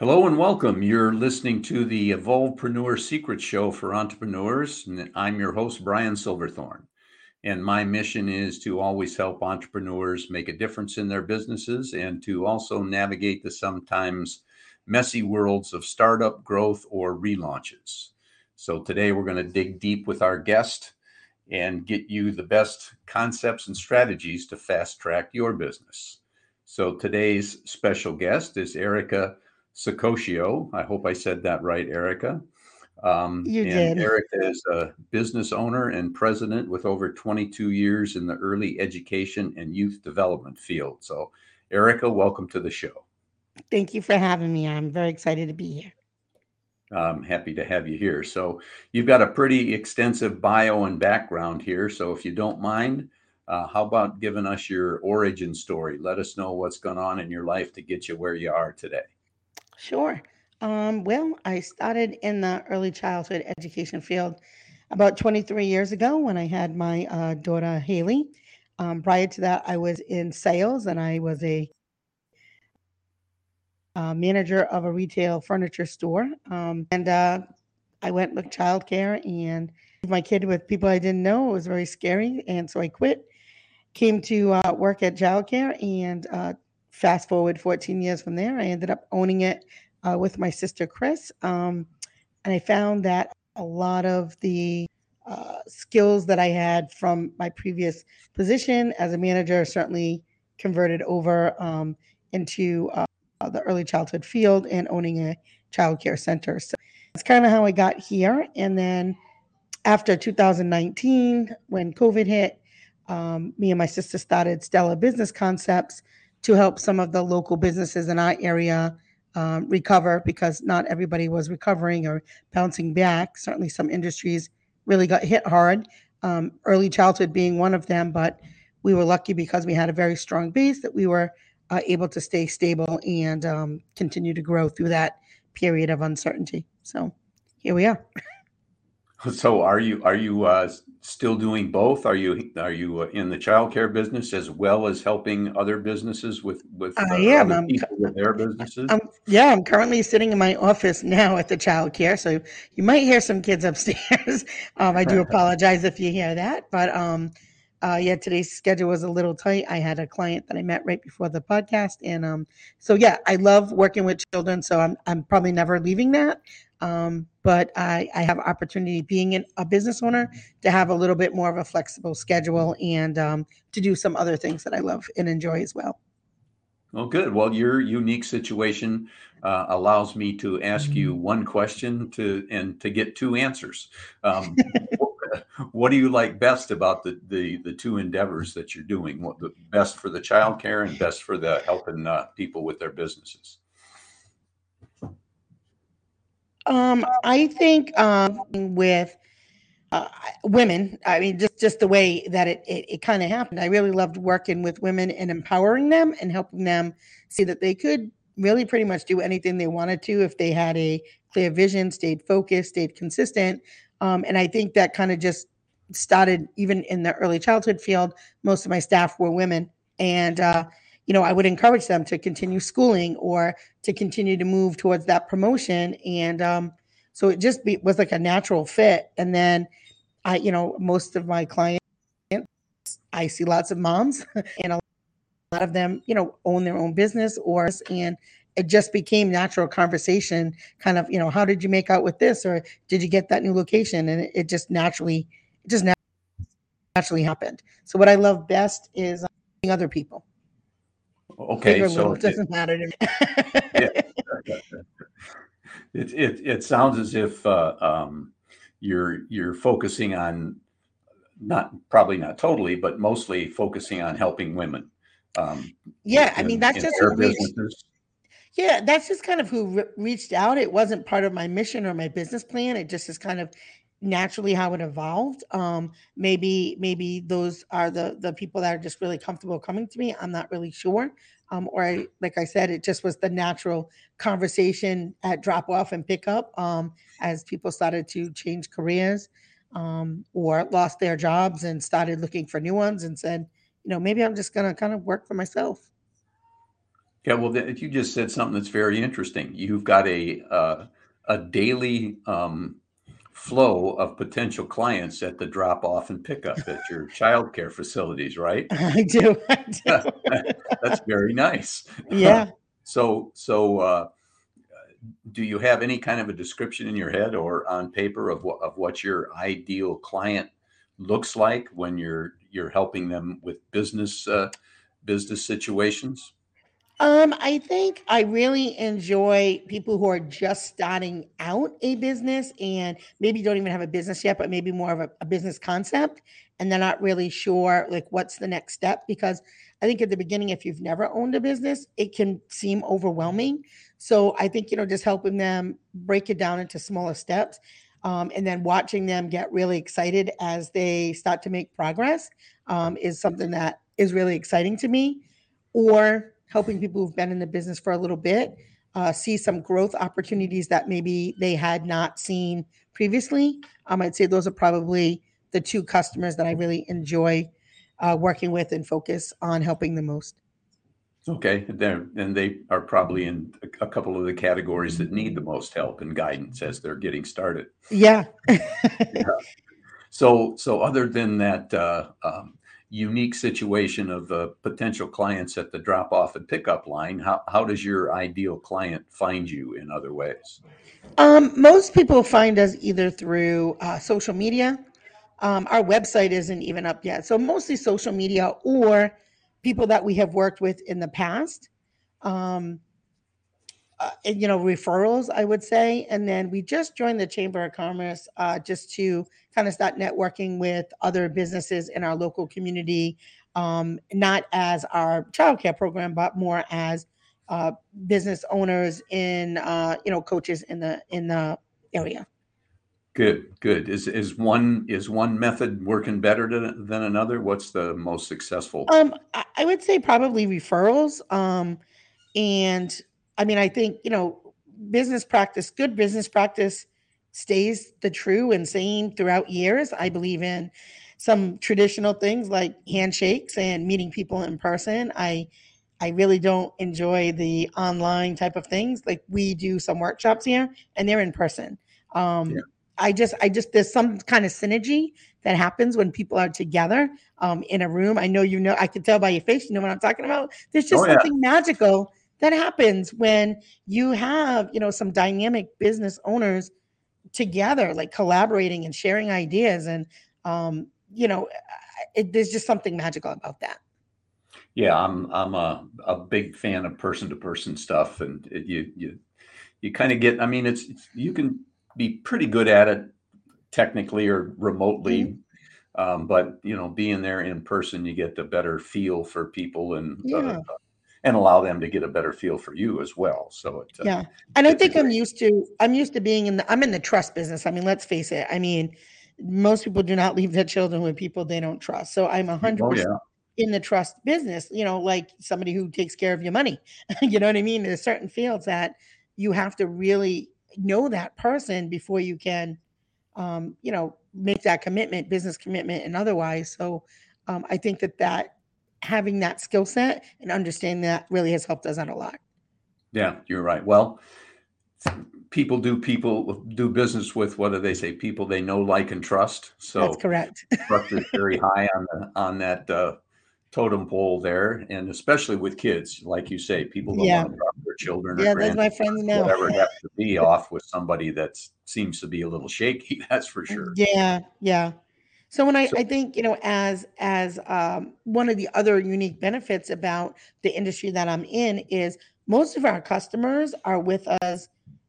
Hello and welcome. You're listening to the Evolvepreneur Secret Show for entrepreneurs. And I'm your host, Brian Silverthorne. And my mission is to always help entrepreneurs make a difference in their businesses and to also navigate the sometimes messy worlds of startup growth or relaunches. So today we're going to dig deep with our guest and get you the best concepts and strategies to fast track your business. So today's special guest is Erica Saccoccio. I hope I said that right, Erica. Um, you did. Erica is a business owner and president with over 22 years in the early education and youth development field. So, Erica, welcome to the show. Thank you for having me. I'm very excited to be here. I'm happy to have you here. So, you've got a pretty extensive bio and background here. So, if you don't mind, uh, how about giving us your origin story? Let us know what's going on in your life to get you where you are today. Sure. Um, well, I started in the early childhood education field about 23 years ago when I had my uh, daughter Haley. Um, prior to that, I was in sales and I was a uh, manager of a retail furniture store. Um, and uh, I went with childcare and my kid with people I didn't know. It was very scary. And so I quit, came to uh, work at childcare and uh, fast forward 14 years from there, I ended up owning it uh, with my sister Chris. Um, and I found that a lot of the uh, skills that I had from my previous position as a manager certainly converted over um, into uh, the early childhood field and owning a child care center. So that's kind of how I got here. And then after 2019, when COVID hit, um, me and my sister started Stella Business Concepts, to help some of the local businesses in our area um, recover because not everybody was recovering or bouncing back. Certainly, some industries really got hit hard, um, early childhood being one of them. But we were lucky because we had a very strong base that we were uh, able to stay stable and um, continue to grow through that period of uncertainty. So here we are. So are you are you uh, still doing both? Are you are you uh, in the childcare business as well as helping other businesses with with uh, I am. I'm, with their businesses? I'm, yeah, I'm currently sitting in my office now at the childcare, so you might hear some kids upstairs. um, I do apologize if you hear that, but um, uh, yeah, today's schedule was a little tight. I had a client that I met right before the podcast, and um, so yeah, I love working with children. So I'm I'm probably never leaving that. Um, but I, I have opportunity being an, a business owner to have a little bit more of a flexible schedule and um, to do some other things that I love and enjoy as well. Well, good. Well, your unique situation uh, allows me to ask you mm-hmm. one question to and to get two answers. Um, what, do you like best about the, the the two endeavors that you're doing? What the best for the child care and best for the helping uh, people with their businesses? Um, I think um, with uh, women, I mean, just just the way that it it, it kind of happened. I really loved working with women and empowering them and helping them see that they could really pretty much do anything they wanted to if they had a clear vision, stayed focused, stayed consistent. Um, and I think that kind of just started even in the early childhood field. Most of my staff were women, and uh, you know, I would encourage them to continue schooling or to continue to move towards that promotion. And um, so it just be, was like a natural fit. And then I, you know, most of my clients, I see lots of moms and a lot of them, you know, own their own business or, and it just became natural conversation kind of, you know, how did you make out with this? Or did you get that new location? And it, it just naturally, it just naturally happened. So what I love best is other people Okay, so it doesn't matter to me. yeah. It, it, it sounds as if uh, um, you're you're focusing on not probably not totally, but mostly focusing on helping women. Um, yeah, in, I mean that's just who reached, yeah, that's just kind of who re- reached out. It wasn't part of my mission or my business plan. It just is kind of naturally how it evolved. Um, maybe maybe those are the the people that are just really comfortable coming to me. I'm not really sure. Um, or I, like I said, it just was the natural conversation at drop off and pick up um, as people started to change careers um, or lost their jobs and started looking for new ones and said, you know, maybe I'm just going to kind of work for myself. Yeah, well, th- you just said something that's very interesting. You've got a uh, a daily um, flow of potential clients at the drop off and pickup at your childcare facilities, right? I do. I do. That's very nice. Yeah. So, so uh, do you have any kind of a description in your head or on paper of what of what your ideal client looks like when you're you're helping them with business uh, business situations? Um, I think I really enjoy people who are just starting out a business and maybe don't even have a business yet, but maybe more of a, a business concept. And they're not really sure like what's the next step because I think at the beginning, if you've never owned a business, it can seem overwhelming. So I think, you know, just helping them break it down into smaller steps um, and then watching them get really excited as they start to make progress um, is something that is really exciting to me. Or helping people who've been in the business for a little bit uh, see some growth opportunities that maybe they had not seen previously. Um, I'd say those are probably the two customers that I really enjoy uh, working with and focus on helping the most. Okay, then and they are probably in a a couple of the categories that need the most help and guidance as they're getting started. Yeah. Yeah. So, so other than that uh, um, unique situation of uh, potential clients at the drop off and pickup line, how, how does your ideal client find you in other ways? Um, most people find us either through uh, social media. Um, our website isn't even up yet. So mostly social media or people that we have worked with in the past. Um, uh, you know, referrals, I would say. And then we just joined the Chamber of Commerce uh, just to kind of start networking with other businesses in our local community, um, not as our childcare program, but more as uh, business owners in, uh, you know, coaches in the in the area. Good, good. Is is one is one method working better than, than another? What's the most successful? Um, I, I would say probably referrals. Um, and I mean, I think, you know, business practice, good business practice stays the true and same throughout years. I believe in some traditional things like handshakes and meeting people in person. I I really don't enjoy the online type of things. Like we do some workshops here and they're in person. Um, Yeah. I just I just there's some kind of synergy that happens when people are together um, in a room. I know you know I can tell by your face, you know what I'm talking about. There's just Oh yeah. something magical that happens when you have, you know, some dynamic business owners together, like collaborating and sharing ideas. And, um, you know, it, there's just something magical about that. Yeah, I'm I'm a, a big fan of person to person stuff, and it, you you you kind of get. I mean, it's, it's you can be pretty good at it technically or remotely, um, but you know, being there in person, you get the better feel for people and uh, Yeah. And allow them to get a better feel for you as well. So it, uh, Yeah. And I think I'm used to, I'm used to being in the, I'm in the trust business. I mean, let's face it. I mean, most people do not leave their children with people they don't trust. So I'm a hundred Oh percent in the trust business, you know, like somebody who takes care of your money. you know what I mean? There's certain fields that you have to really know that person before you can, um, you know, make that commitment, business commitment, and otherwise. So um, I think that that having that skill set and understanding that really has helped us out a lot. yeah, you're right. Well, people do people do business with what do they say? People they know, like, and trust. So that's correct. trust is very high on the on that uh, totem pole there, and especially with kids, like you say, people don't yeah. want to drop their children or Yeah. That's my friends now. whatever happens to be off with somebody that seems to be a little shaky. That's for sure. Yeah. Yeah. So when I, So I think, you know, as as um, one of the other unique benefits about the industry that I'm in is most of our customers are with us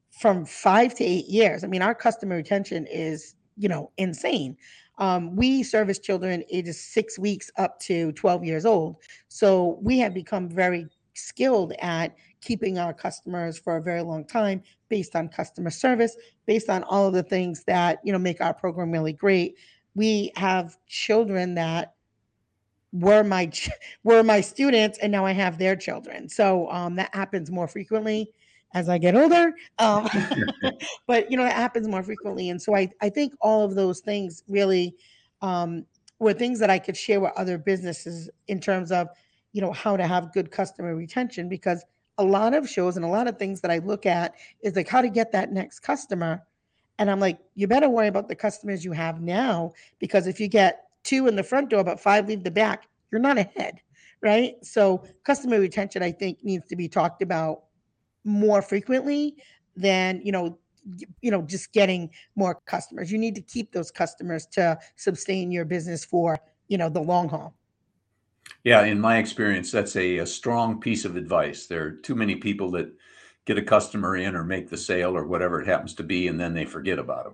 from five to eight years. I mean, our customer retention is, you know, insane. Um, we service children ages six weeks up to 12 years old. So we have become very skilled at keeping our customers for a very long time based on customer service, based on all of the things that, you know, make our program really great. We have children that were my ch- were my students and now I have their children. So um, that happens more frequently as I get older. Um, but you know, it happens more frequently. And so I, I think all of those things really um, were things that I could share with other businesses in terms of, you know, how to have good customer retention because a lot of shows and a lot of things that I look at is like how to get that next customer. And I'm like, you better worry about the customers you have now because if you get two in the front door but five leave the back, you're not ahead, right? So customer retention, I think, needs to be talked about more frequently than you know you know just getting more customers. You need to keep those customers to sustain your business for you know the long haul. Yeah in my experience that's a, a strong piece of advice. There are too many people that get a customer in or make the sale or whatever it happens to be and then they forget about them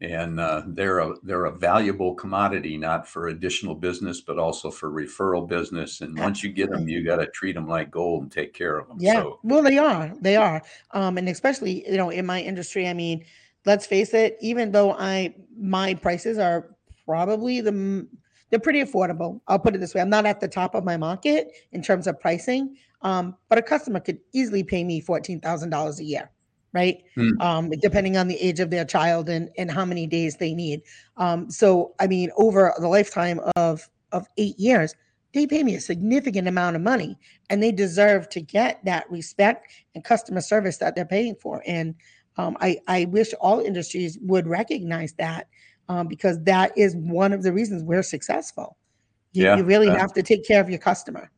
and uh, they're a they're a valuable commodity not for additional business but also for referral business. And once you get them you got to treat them like gold and take care of them yeah. So well they are they are. Um and especially you know in my industry i mean let's face it even though i my prices are probably the they're pretty affordable. I'll put it this way i'm not at the top of my market in terms of pricing um but a customer could easily pay me $14000 a year right? Mm. Um, depending on the age of their child and and how many days they need. Um, so I mean, over the lifetime of of eight years, they pay me a significant amount of money, and they deserve to get that respect and customer service that they're paying for. And um, I I wish all industries would recognize that um, because that is one of the reasons we're successful. You, yeah, you really uh, have to take care of your customer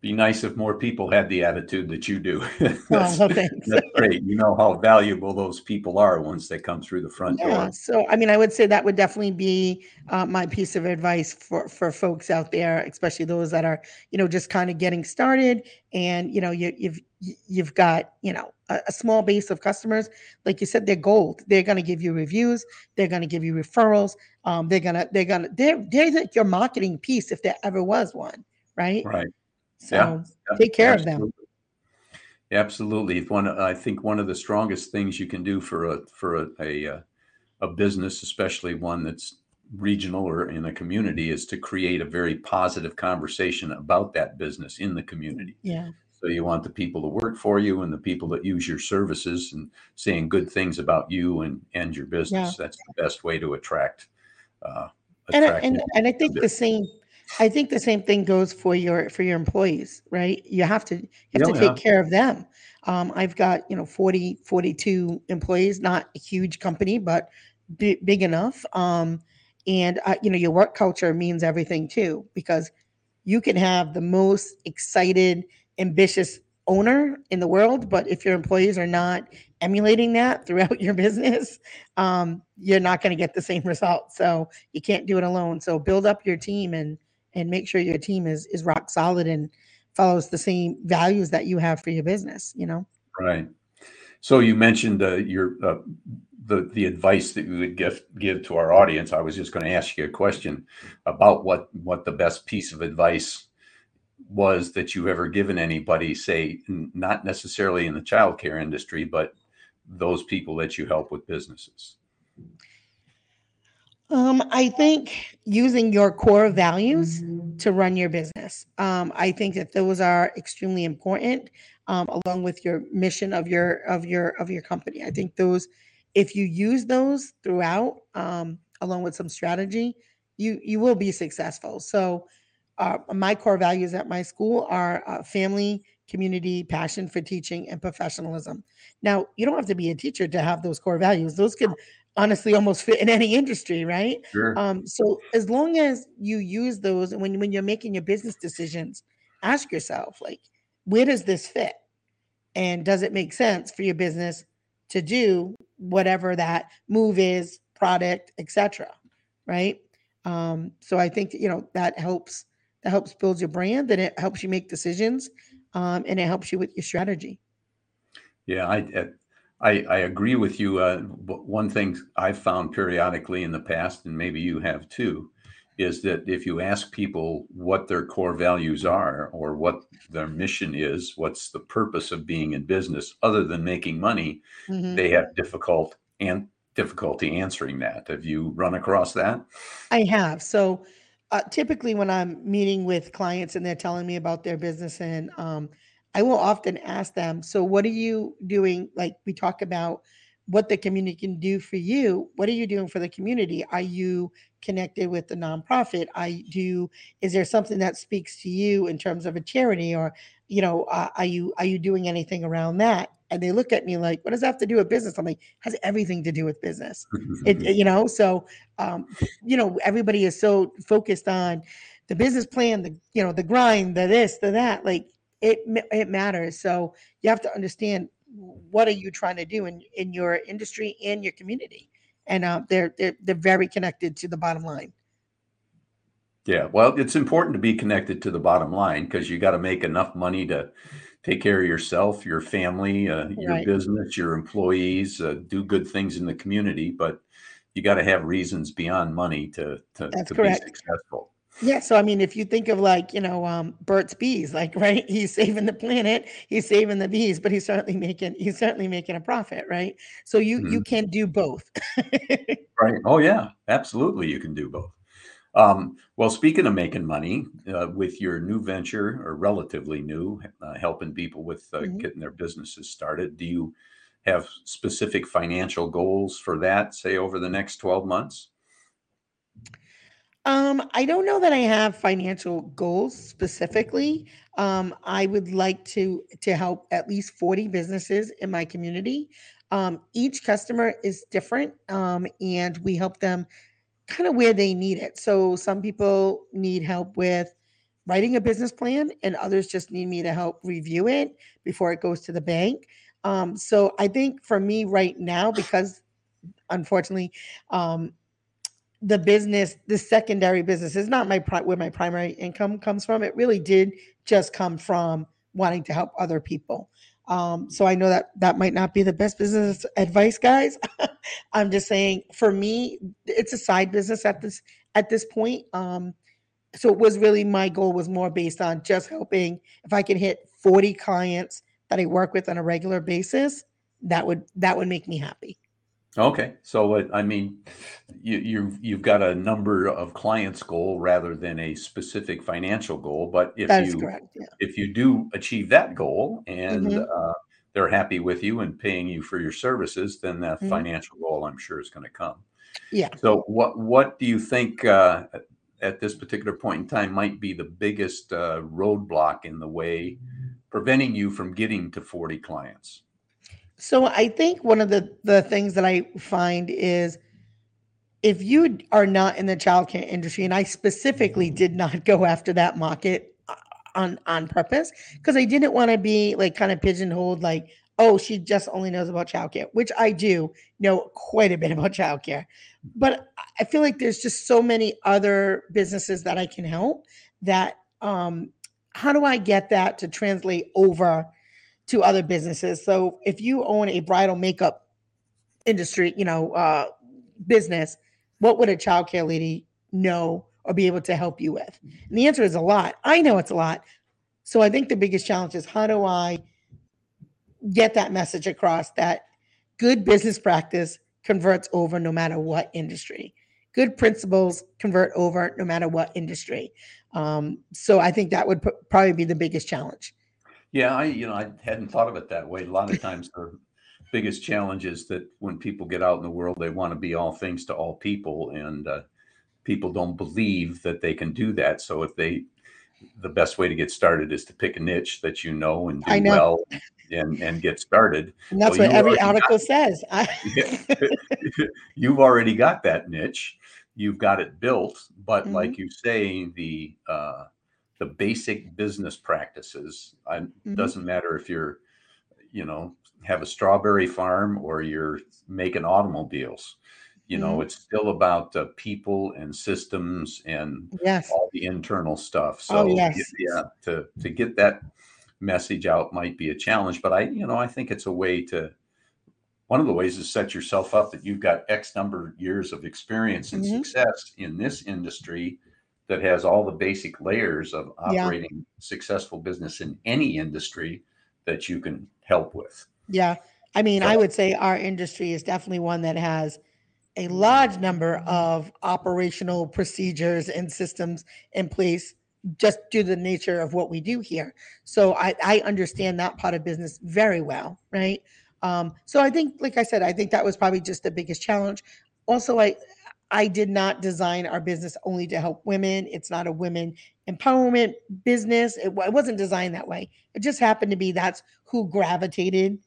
be nice if more people had the attitude that you do. that's, oh, thanks. that's great. You know how valuable those people are once they come through the front yeah, door. So, I mean, I would say that would definitely be uh, my piece of advice for for folks out there, especially those that are, you know, just kind of getting started, and you know, you, you've you've got you know a, a small base of customers. Like you said, they're gold. They're going to give you reviews. They're going to give you referrals. Um, they're gonna they're gonna they're they're like your marketing piece if there ever was one, right? Right. So yeah, yeah, take care absolutely. of them. Absolutely. One, I think one of the strongest things you can do for a for a, a uh, a business, especially one that's regional or in a community, is to create a very positive conversation about that business in the community. Yeah. So you want the people to work for you and the people that use your services and saying good things about you and and your business. Yeah. That's the best way to attract. Uh, attract and, and, and I think the same I think the same thing goes for your for your employees, right? You have to you have yeah, to take yeah. care of them. Um, I've got you know 40 42 employees, not a huge company, but b- big enough. Um, and uh, you know your work culture means everything too, because you can have the most excited, ambitious owner in the world, but if your employees are not emulating that throughout your business, um, you're not going to get the same results. So you can't do it alone. So build up your team and and make sure your team is is rock solid and follows the same values that you have for your business you know? Right. So you mentioned uh, your uh, the the advice that you would give give to our audience. I was just going to ask you a question about what what the best piece of advice was that you've ever given anybody say not necessarily in the childcare industry but those people that you help with businesses um, I think using your core values to run your business. Um, I think that those are extremely important, um, along with your mission of your of your of your company. I think those, if you use those throughout, um, along with some strategy, you you will be successful. So, uh, my core values at my school are uh, family, community, passion for teaching, and professionalism. Now, you don't have to be a teacher to have those core values. Those could honestly almost fit in any industry, right? Sure. Um, so as long as you use those when when you're making your business decisions, ask yourself like, where does this fit? And does it make sense for your business to do whatever that move is, product, etc. Right. Um, so I think you know that helps that helps build your brand and it helps you make decisions um, and it helps you with your strategy. Yeah, I I, I agree with you. Uh, one thing I've found periodically in the past, and maybe you have too, is that if you ask people what their core values are or what their mission is, what's the purpose of being in business other than making money, mm-hmm. they have difficult and difficulty answering that. Have you run across that? I have. So uh, typically, when I'm meeting with clients and they're telling me about their business and um, I will often ask them, so what are you doing? Like we talk about what the community can do for you. What are you doing for the community? Are you connected with the nonprofit? I do. Is there something that speaks to you in terms of a charity, or you know, uh, are you are you doing anything around that? And they look at me like, what does that have to do with business? I'm like, has everything to do with business. it, you know, so um, you know, everybody is so focused on the business plan, the you know, the grind, the this, the that. Like it it matters. So you have to understand what are you trying to do in in your industry and your community and uh, they're, they're they're very connected to the bottom line yeah well it's important to be connected to the bottom line because you got to make enough money to take care of yourself your family uh, your right. business your employees uh, do good things in the community but you got to have reasons beyond money to to, to be successful yeah, so I mean, if you think of like you know um, Burt's Bees, like right, he's saving the planet, he's saving the bees, but he's certainly making he's certainly making a profit, right? So you mm-hmm. you can do both. right. Oh yeah, absolutely, you can do both. Um, well, speaking of making money, uh, with your new venture or relatively new, uh, helping people with uh, mm-hmm. getting their businesses started, do you have specific financial goals for that? Say over the next twelve months. Um, I don't know that I have financial goals specifically. Um, I would like to to help at least 40 businesses in my community. Um, each customer is different, um, and we help them kind of where they need it. So some people need help with writing a business plan, and others just need me to help review it before it goes to the bank. Um, so I think for me right now, because unfortunately, um, the business, the secondary business is not my pri- where my primary income comes from. It really did just come from wanting to help other people. Um, so I know that that might not be the best business advice, guys. I'm just saying, for me, it's a side business at this at this point. Um, so it was really my goal was more based on just helping. If I could hit 40 clients that I work with on a regular basis, that would that would make me happy. Okay, so I mean, you you've you've got a number of clients goal rather than a specific financial goal. But if That you correct. Yeah. if you do achieve that goal and hmm uh, they're happy with you and paying you for your services, then that hmm financial goal, I'm sure, is going to come. Yeah. So, what what do you think uh, at this particular point in time might be the biggest uh, roadblock in the way preventing you from getting to 40 clients? So I think one of the the things that I find is if you are not in the childcare industry, and I specifically did not go after that market uh, on on purpose because I didn't want to be like kind of pigeonholed, like oh she just only knows about childcare, which I do know quite a bit about childcare, but I feel like there's just so many other businesses that I can help. That um, how do I get that to translate over? To other businesses. So if you own a bridal makeup industry, you know, uh, business, what would a childcare lady know or be able to help you with? And the answer is a lot. I know it's a lot. So I think the biggest challenge is how do I get that message across that good business practice converts over no matter what industry. Good principles convert over no matter what industry. Um, so I think that would p- probably be the biggest challenge. Yeah, I you know I hadn't thought of it that way. A lot of times the biggest challenge is that when people get out in the world, they want to be all things to all people, and uh, people don't believe that they can do that. So if they, the best way to get started is to pick a niche that you know and do know. well, and and get started. And that's well, what every article got, says. you've already got that niche. You've got it built, but mm-hmm. like you say, the uh, the basic business practices. It mm-hmm. doesn't matter if you're, you know, have a strawberry farm or you're making automobiles. You know, mm-hmm. it's still about uh, people and systems and yes. all the internal stuff. So, oh, yes. yeah, to to get that message out might be a challenge, but I, you know, I think it's a way to. One of the ways is set yourself up that you've got X number of years of experience and mm-hmm. success in this industry that has all the basic layers of operating yeah. successful business in any industry that you can help with. Yeah. I mean, so, I would say our industry is definitely one that has a large number of operational procedures and systems in place just due to the nature of what we do here. So I, I understand that part of business very well, right? Um, so I think, like I said, I think that was probably just the biggest challenge. Also, I I did not design our business only to help women. It's not a women empowerment business. It, it wasn't designed that way. It just happened to be that's who gravitated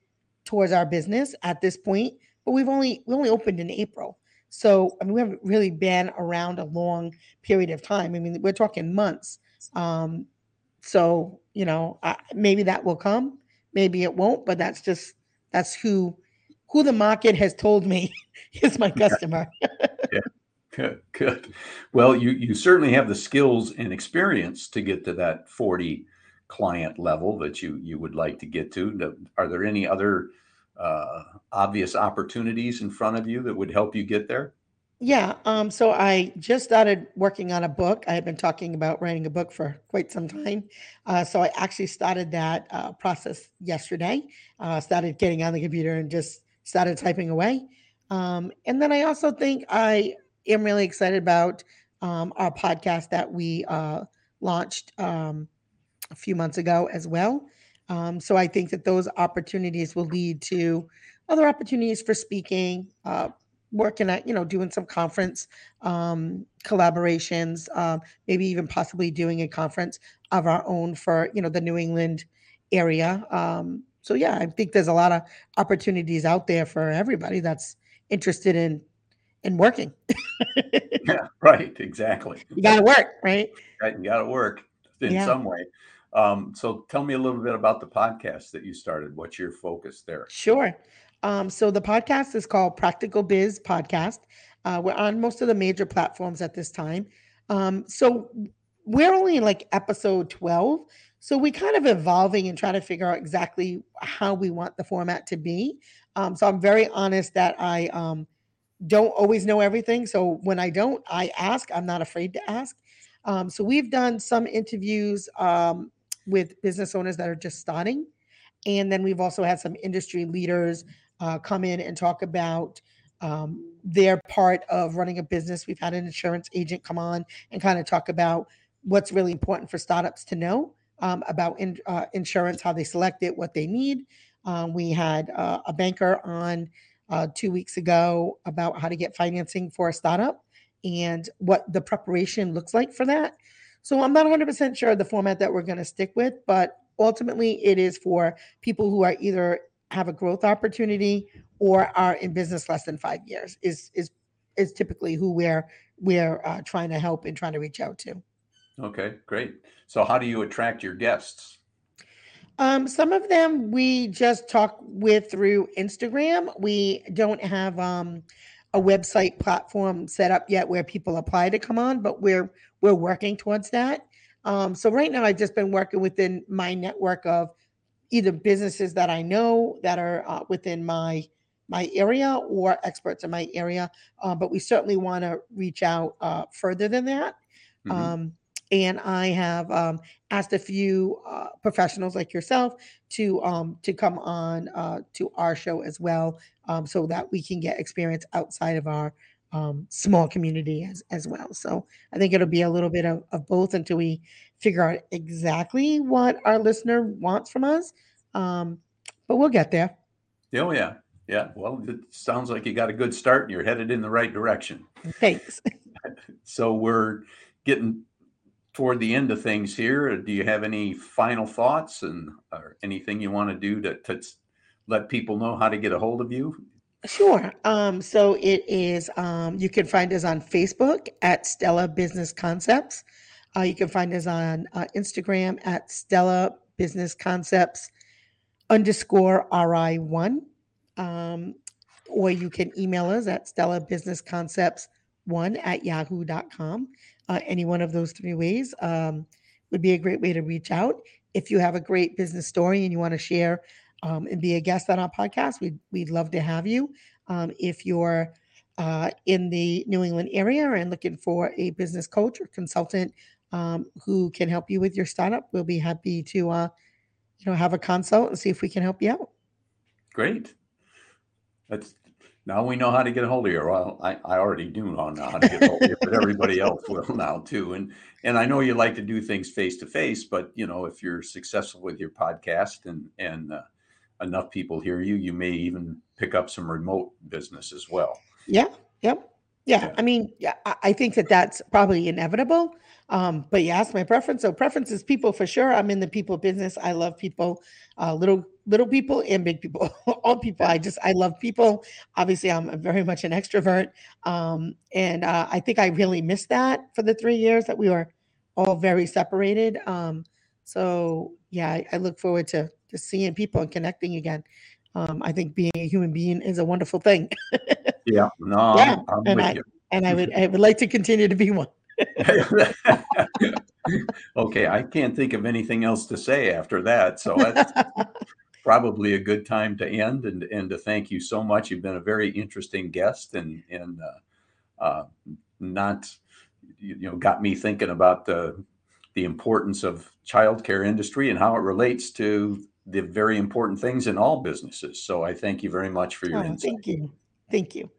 towards our business at this point. But we've only we only opened in April. So I mean, we haven't really been around a long period of time. I mean, we're talking months. Um, so you know, I, maybe that will come, maybe it won't. But that's just that's who who the market has told me is my customer. Good, good. Well, you you certainly have the skills and experience to get to that 40 client level that you you would like to get to. Are there any other uh, obvious opportunities in front of you that would help you get there? Yeah. Um, so I just started working on a book. I have been talking about writing a book for quite some time. Uh, so I actually started that uh, process yesterday. Uh, started getting on the computer and just started typing away. Um, and then I also think I am really excited about um, our podcast that we uh, launched um, a few months ago as well. Um, so I think that those opportunities will lead to other opportunities for speaking, uh, working at you know doing some conference um, collaborations, uh, maybe even possibly doing a conference of our own for you know the New England area. Um, so yeah, I think there's a lot of opportunities out there for everybody that's interested in in working. yeah, right. Exactly. You got to work, right? Right. You got to work in yeah. some way. Um, so tell me a little bit about the podcast that you started. What's your focus there? Sure. Um, so the podcast is called Practical Biz Podcast. Uh, we're on most of the major platforms at this time. Um, so we're only in like episode 12. So we kind of evolving and trying to figure out exactly how we want the format to be. Um, so I'm very honest that I um, don't always know everything. So when I don't, I ask. I'm not afraid to ask. Um, so we've done some interviews um, with business owners that are just starting. And then we've also had some industry leaders uh, come in and talk about um, their part of running a business. We've had an insurance agent come on and kind of talk about what's really important for startups to know um, about in, uh, insurance, how they select it, what they need. Um, we had uh, a banker on uh, two weeks ago about how to get financing for a startup and what the preparation looks like for that. So I'm not 100% sure the format that we're going to stick with, but ultimately it is for people who are either have a growth opportunity or are in business less than five years is is is typically who we're we're uh, trying to help and trying to reach out to. Okay, great. So how do you attract your guests? Um, some of them we just talk with through Instagram. We don't have um, a website platform set up yet where people apply to come on, but we're we're working towards that. Um, so right now, I've just been working within my network of either businesses that I know that are uh, within my my area or experts in my area. Uh, but we certainly want to reach out uh, further than that. Mm-hmm. Um, and I have um, asked a few uh, professionals like yourself to um, to come on uh, to our show as well, um, so that we can get experience outside of our um, small community as as well. So I think it'll be a little bit of, of both until we figure out exactly what our listener wants from us. Um, but we'll get there. Oh yeah, yeah. Well, it sounds like you got a good start and you're headed in the right direction. Thanks. so we're getting toward the end of things here, do you have any final thoughts and or anything you want to do to, to let people know how to get a hold of you? Sure. Um, so it is, um, you can find us on Facebook at Stella Business Concepts. Uh, you can find us on uh, Instagram at Stella Business Concepts underscore RI1. Um, or you can email us at Stella Business Concepts one at yahoo.com uh, any one of those three ways um, would be a great way to reach out. If you have a great business story and you want to share um, and be a guest on our podcast, we'd, we'd love to have you. Um, if you're uh, in the New England area and looking for a business coach or consultant um, who can help you with your startup, we'll be happy to, uh, you know, have a consult and see if we can help you out. Great. That's now we know how to get a hold of you. Well, I, I already do know how to get a hold of you, but everybody else will now too. And and I know you like to do things face to face, but you know if you're successful with your podcast and and uh, enough people hear you, you may even pick up some remote business as well. Yeah. Yep. Yeah. Yeah. I mean, yeah, I, think that that's probably inevitable. Um, but you asked my preference. So preference is people for sure. I'm in the people business. I love people, uh, little little people and big people, all people. I just I love people. Obviously, I'm very much an extrovert, um, and uh, I think I really missed that for the three years that we were all very separated. Um, so yeah, I, I look forward to to seeing people and connecting again. Um, I think being a human being is a wonderful thing, Yeah, no, Yeah, I'm, and with I- you. and I would I would like to continue to be one. okay, I can't think of anything else to say after that. So that's probably a good time to end and, and to thank you so much. You've been a very interesting guest and, and uh, uh, not, you, know, got me thinking about the, the importance of childcare industry and how it relates to the very important things in all businesses. So I thank you very much for your Oh, insight. thank you. Thank you.